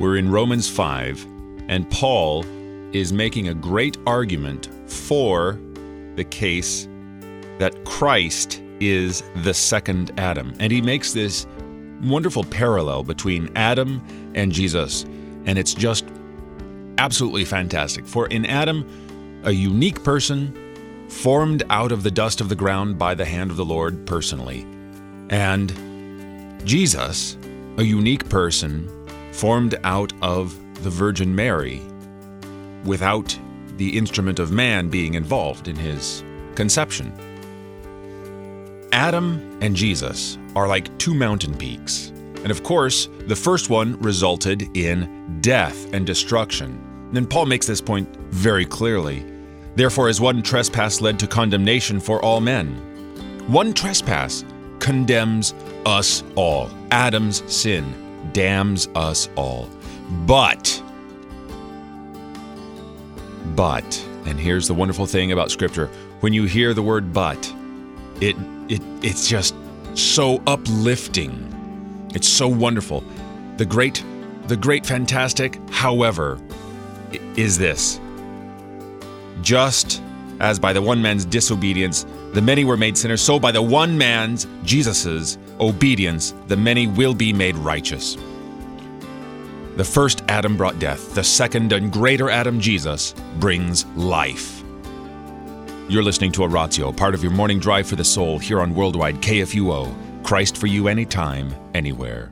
We're in Romans 5, and Paul is making a great argument for the case that Christ is the second Adam. And he makes this wonderful parallel between Adam and Jesus. And it's just absolutely fantastic. For in Adam, a unique person formed out of the dust of the ground by the hand of the Lord personally. And Jesus, a unique person formed out of the Virgin Mary without the instrument of man being involved in his conception. Adam and Jesus are like two mountain peaks. And of course, the first one resulted in death and destruction. And Paul makes this point very clearly. Therefore, as one trespass led to condemnation for all men, one trespass condemns us all. Adam's sin damns us all. But, but, and here's the wonderful thing about Scripture when you hear the word but, it, it, it's just so uplifting. It's so wonderful. The great, the great fantastic, however, is this. Just as by the one man's disobedience the many were made sinners, so by the one man's, Jesus's, obedience, the many will be made righteous. The first Adam brought death, the second and greater Adam, Jesus, brings life. You're listening to Oratio, part of your morning drive for the soul here on Worldwide KFUO. Christ for you anytime, anywhere.